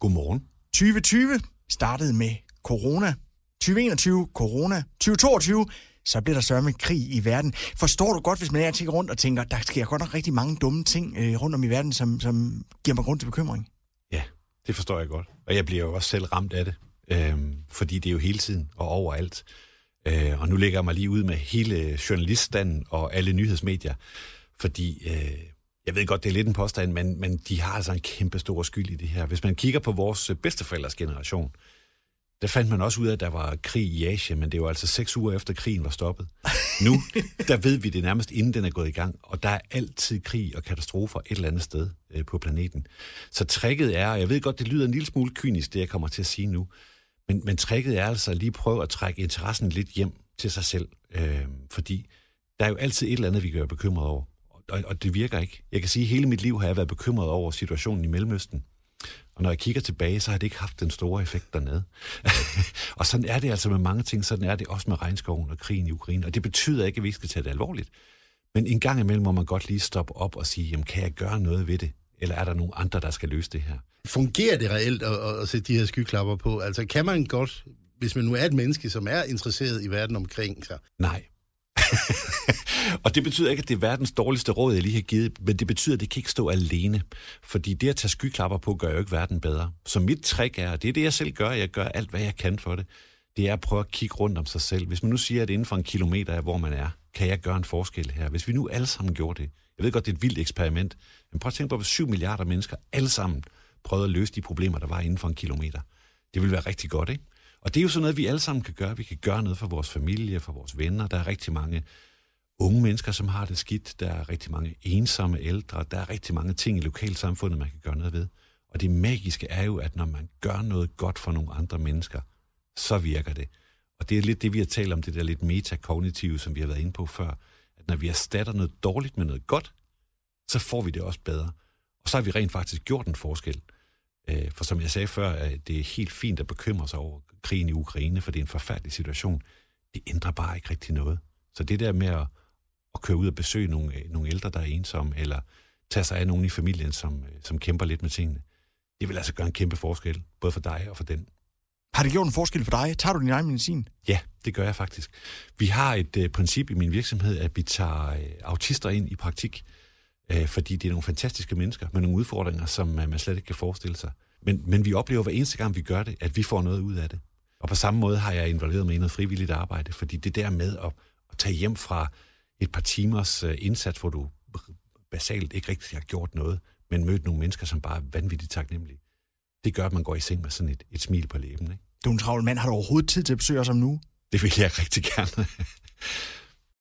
Godmorgen. 2020 startede med corona. 2021 corona. 2022 så bliver der sørme krig i verden. Forstår du godt, hvis man er til rundt og tænker, der sker godt nok rigtig mange dumme ting øh, rundt om i verden, som, som giver mig grund til bekymring? Ja, det forstår jeg godt. Og jeg bliver jo også selv ramt af det, øh, fordi det er jo hele tiden og overalt. Øh, og nu lægger jeg mig lige ud med hele journaliststanden og alle nyhedsmedier, fordi øh, jeg ved godt, det er lidt en påstand, men, men de har altså en kæmpe stor skyld i det her. Hvis man kigger på vores bedsteforældres generation, der fandt man også ud af, at der var krig i Asien, men det var altså seks uger efter krigen var stoppet. Nu, der ved vi det nærmest, inden den er gået i gang, og der er altid krig og katastrofer et eller andet sted øh, på planeten. Så tricket er, og jeg ved godt, det lyder en lille smule kynisk, det jeg kommer til at sige nu, men, men tricket er altså lige prøve at trække interessen lidt hjem til sig selv, øh, fordi der er jo altid et eller andet, vi være bekymret over, og, og det virker ikke. Jeg kan sige, at hele mit liv har jeg været bekymret over situationen i Mellemøsten. Og når jeg kigger tilbage, så har det ikke haft den store effekt dernede. og sådan er det altså med mange ting. Sådan er det også med regnskoven og krigen i Ukraine. Og det betyder ikke, at vi skal tage det alvorligt. Men en gang imellem må man godt lige stoppe op og sige, jamen kan jeg gøre noget ved det? Eller er der nogen andre, der skal løse det her? Fungerer det reelt at, at sætte de her skyklapper på? Altså kan man godt, hvis man nu er et menneske, som er interesseret i verden omkring sig? Nej og det betyder ikke, at det er verdens dårligste råd, jeg lige har givet, men det betyder, at det kan ikke stå alene. Fordi det at tage skyklapper på, gør jo ikke verden bedre. Så mit trick er, og det er det, jeg selv gør, jeg gør alt, hvad jeg kan for det, det er at prøve at kigge rundt om sig selv. Hvis man nu siger, at inden for en kilometer af, hvor man er, kan jeg gøre en forskel her. Hvis vi nu alle sammen gjorde det. Jeg ved godt, det er et vildt eksperiment, men prøv at tænke på, at 7 milliarder mennesker alle sammen prøvede at løse de problemer, der var inden for en kilometer. Det ville være rigtig godt, ikke? Og det er jo sådan noget, vi alle sammen kan gøre. Vi kan gøre noget for vores familie, for vores venner. Der er rigtig mange unge mennesker, som har det skidt. Der er rigtig mange ensomme ældre. Der er rigtig mange ting i lokalsamfundet, man kan gøre noget ved. Og det magiske er jo, at når man gør noget godt for nogle andre mennesker, så virker det. Og det er lidt det, vi har talt om, det der lidt metakognitive, som vi har været inde på før. At når vi erstatter noget dårligt med noget godt, så får vi det også bedre. Og så har vi rent faktisk gjort en forskel. Øh, for som jeg sagde før, det er helt fint at bekymre sig over krigen i Ukraine, for det er en forfærdelig situation. Det ændrer bare ikke rigtig noget. Så det der med at, at køre ud og besøge nogle, nogle ældre, der er ensomme, eller tage sig af nogen i familien, som, som kæmper lidt med tingene, det vil altså gøre en kæmpe forskel, både for dig og for den. Har det gjort en forskel for dig? Tager du din egen medicin? Ja, det gør jeg faktisk. Vi har et uh, princip i min virksomhed, at vi tager uh, autister ind i praktik, uh, fordi det er nogle fantastiske mennesker med nogle udfordringer, som uh, man slet ikke kan forestille sig. Men, men vi oplever hver eneste gang, vi gør det, at vi får noget ud af det. Og på samme måde har jeg involveret mig i noget frivilligt arbejde, fordi det der med at, at tage hjem fra et par timers uh, indsats, hvor du basalt ikke rigtig har gjort noget, men mødt nogle mennesker, som bare er vanvittigt taknemmelige, det gør, at man går i seng med sådan et, et smil på læben. Ikke? Du er en travl mand. Har du overhovedet tid til at besøge os om nu? Det vil jeg rigtig gerne.